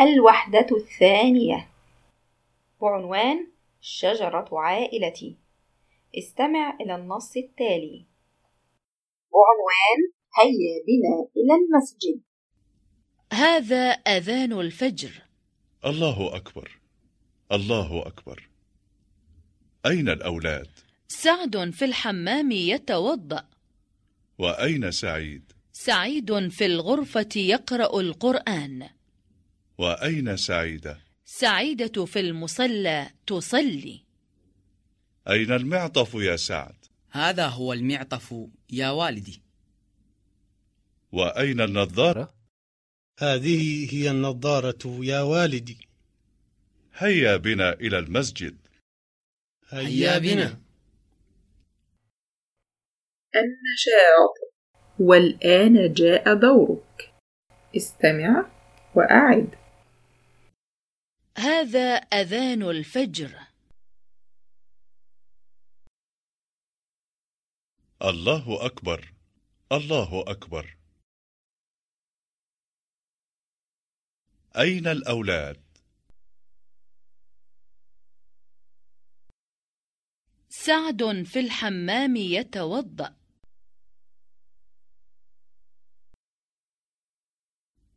الوحدة الثانية. بعنوان شجرة عائلتي. استمع إلى النص التالي. بعنوان هيا بنا إلى المسجد. هذا أذان الفجر. الله أكبر. الله أكبر. أين الأولاد؟ سعد في الحمام يتوضأ. وأين سعيد؟ سعيد في الغرفة يقرأ القرآن. وأين سعيدة؟ سعيدة في المصلى تصلي. أين المعطف يا سعد؟ هذا هو المعطف يا والدي. وأين النظارة؟ هذه هي النظارة يا والدي. هيا بنا إلى المسجد. هيا بنا. النشاط. والآن جاء دورك. استمع وأعد. هذا أذان الفجر الله أكبر الله أكبر أين الأولاد؟ سعد في الحمام يتوضأ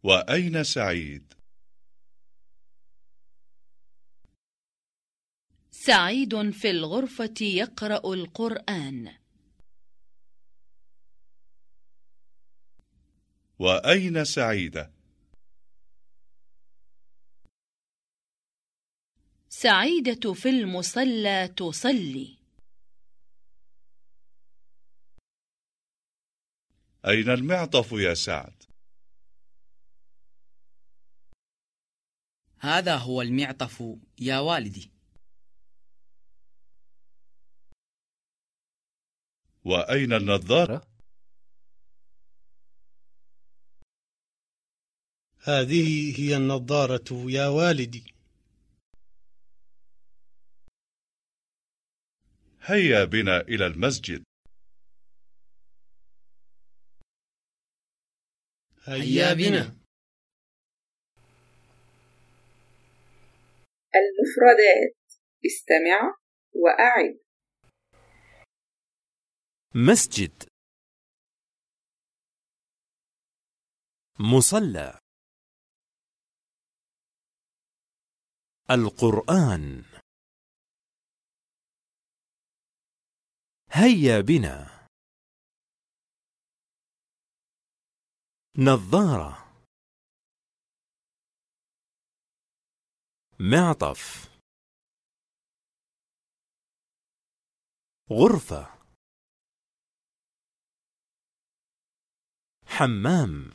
وأين سعيد؟ سعيد في الغرفة يقرأ القرآن وأين سعيدة؟ سعيدة في المصلى تصلي أين المعطف يا سعد؟ هذا هو المعطف يا والدي وأين النظارة؟ هذه هي النظارة يا والدي. هيا بنا إلى المسجد. هيا بنا. المفردات. استمع وأعد. مسجد. مصلى. القرآن. هيا بنا. نظارة. معطف. غرفة. حمام.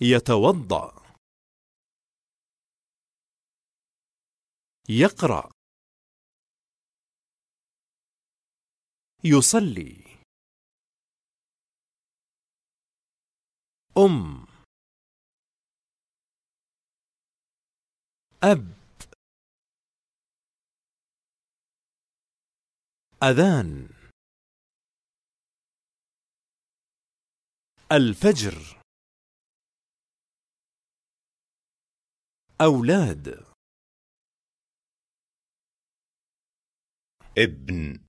يتوضأ. يقرأ. يصلي. أم. أب. أذان. الفجر. أولاد. ابن.